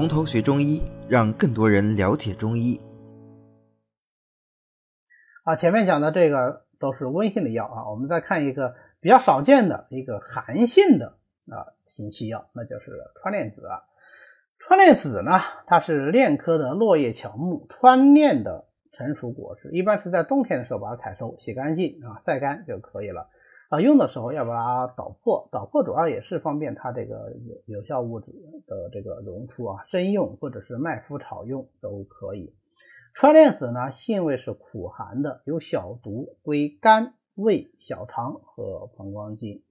从头学中医，让更多人了解中医。啊，前面讲的这个都是温性的药啊，我们再看一个比较少见的一个寒性的啊行气药，那就是川链子啊。川链子呢，它是楝科的落叶乔木川楝的成熟果实，一般是在冬天的时候把它采收、洗干净啊、晒干就可以了。啊，用的时候要把它捣破，捣破主要也是方便它这个有有效物质的这个溶出啊，生用或者是麦麸炒用都可以。川链子呢，性味是苦寒的，有小毒，归肝、胃、小肠和膀胱经。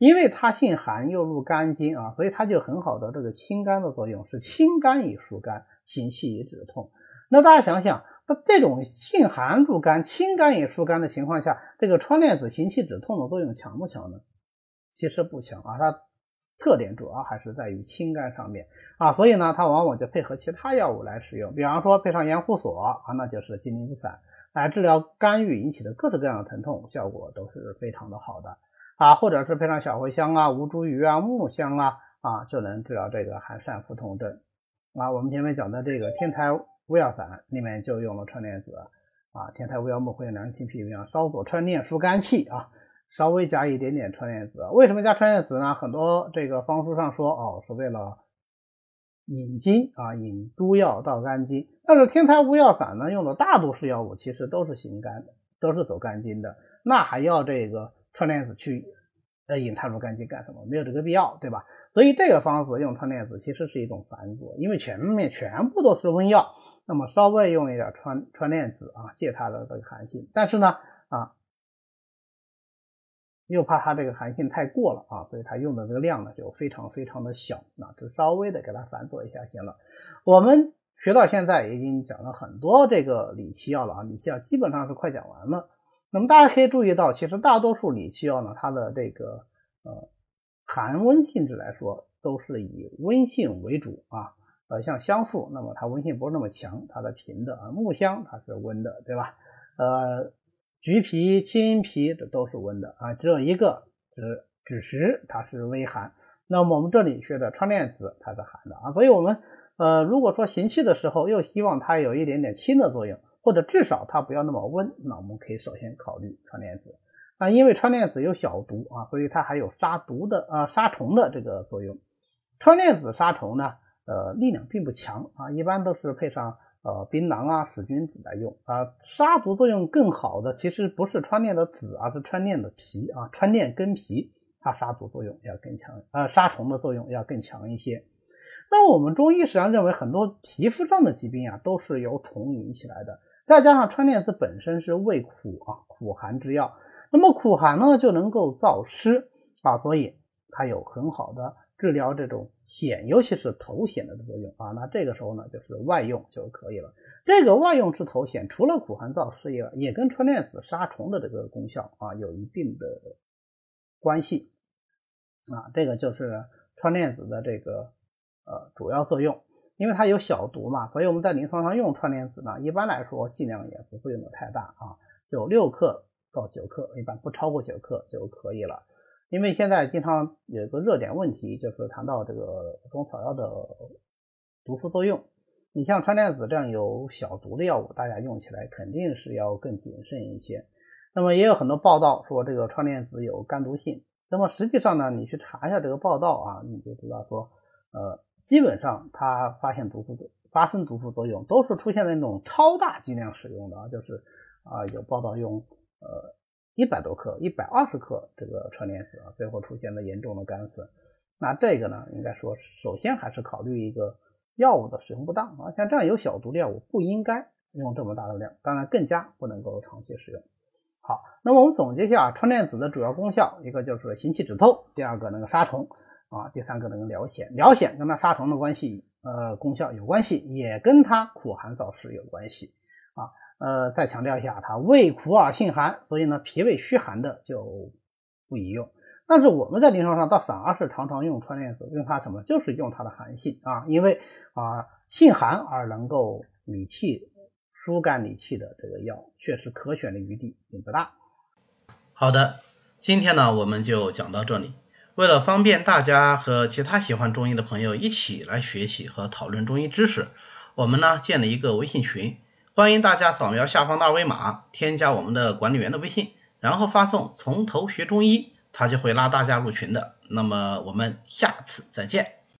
因为它性寒又入肝经啊，所以它就很好的这个清肝的作用，是清肝以疏肝，行气以止痛。那大家想想。那这种性寒入肝、清肝也疏肝的情况下，这个川链子行气止痛的作用强不强呢？其实不强啊，它特点主要还是在于清肝上面啊，所以呢，它往往就配合其他药物来使用，比方说配上盐胡索啊，那就是金鳞子散，来治疗肝郁引起的各式各样的疼痛，效果都是非常的好的啊，或者是配上小茴香啊、吴茱萸啊、木香啊啊，就能治疗这个寒疝腹痛症啊。我们前面讲的这个天台。乌药散里面就用了川链子啊，天台乌药木会凉清脾胃，稍佐川链疏肝气啊，稍微加一点点川链子。为什么加川链子呢？很多这个方书上说哦，是为了引经啊，引诸药到肝经。但是天台乌药散呢，用的大多数药物其实都是行肝的，都是走肝经的，那还要这个川链子去呃引它入肝经干什么？没有这个必要，对吧？所以这个方子用川链子其实是一种繁佐，因为全面全部都是温药。那么稍微用一点川川链子啊，借它的这个寒性，但是呢啊，又怕它这个寒性太过了啊，所以它用的这个量呢就非常非常的小，那就稍微的给它反佐一下行了。我们学到现在已经讲了很多这个理气药了啊，理气药基本上是快讲完了。那么大家可以注意到，其实大多数理气药呢，它的这个呃寒温性质来说，都是以温性为主啊。呃，像香附，那么它温性不是那么强，它的平的啊。木香它是温的，对吧？呃，橘皮、青皮这都是温的啊，只有一个是枳实，它是微寒。那么我们这里学的川链子，它是寒的啊。所以我们呃，如果说行气的时候又希望它有一点点清的作用，或者至少它不要那么温，那我们可以首先考虑川链子啊，因为川链子有小毒啊，所以它还有杀毒的啊、杀虫的这个作用。川链子杀虫呢？呃，力量并不强啊，一般都是配上呃槟榔啊、使君子来用啊。杀毒作用更好的其实不是川链的籽，而是川链的皮啊，川链根皮，它杀毒作用要更强，呃，杀虫的作用要更强一些。那我们中医实际上认为很多皮肤上的疾病啊，都是由虫引起来的。再加上川链子本身是味苦啊，苦寒之药，那么苦寒呢就能够燥湿啊，所以它有很好的。治疗这种癣，尤其是头癣的作用啊，那这个时候呢，就是外用就可以了。这个外用治头癣，除了苦寒燥湿以外，也跟川链子杀虫的这个功效啊有一定的关系啊。这个就是川链子的这个呃主要作用，因为它有小毒嘛，所以我们在临床上用川链子呢，一般来说剂量也不会用的太大啊，就六克到九克，一般不超过九克就可以了。因为现在经常有一个热点问题，就是谈到这个中草药的毒副作用。你像川链子这样有小毒的药物，大家用起来肯定是要更谨慎一些。那么也有很多报道说这个川链子有肝毒性。那么实际上呢，你去查一下这个报道啊，你就知道说，呃，基本上它发现毒副作发生毒副作用都是出现在那种超大剂量使用的啊，就是啊有报道用呃。一百多克、一百二十克这个川链子啊，最后出现了严重的肝损。那这个呢，应该说首先还是考虑一个药物的使用不当啊，像这样有小毒的药物不应该用这么大的量，当然更加不能够长期使用。好，那么我们总结一下川链子的主要功效，一个就是行气止痛，第二个能够杀虫啊，第三个能够疗癣。疗癣跟它杀虫的关系，呃，功效有关系，也跟它苦寒燥湿有关系啊。呃，再强调一下，它味苦而性寒，所以呢，脾胃虚寒的就不宜用。但是我们在临床上倒反而是常常用川链子，用它什么？就是用它的寒性啊，因为啊性寒而能够理气、疏肝理气的这个药，确实可选的余地并不大。好的，今天呢我们就讲到这里。为了方便大家和其他喜欢中医的朋友一起来学习和讨论中医知识，我们呢建了一个微信群，欢迎大家扫描下方的二维码，添加我们的管理员的微信，然后发送“从头学中医”，他就会拉大家入群的。那么我们下次再见。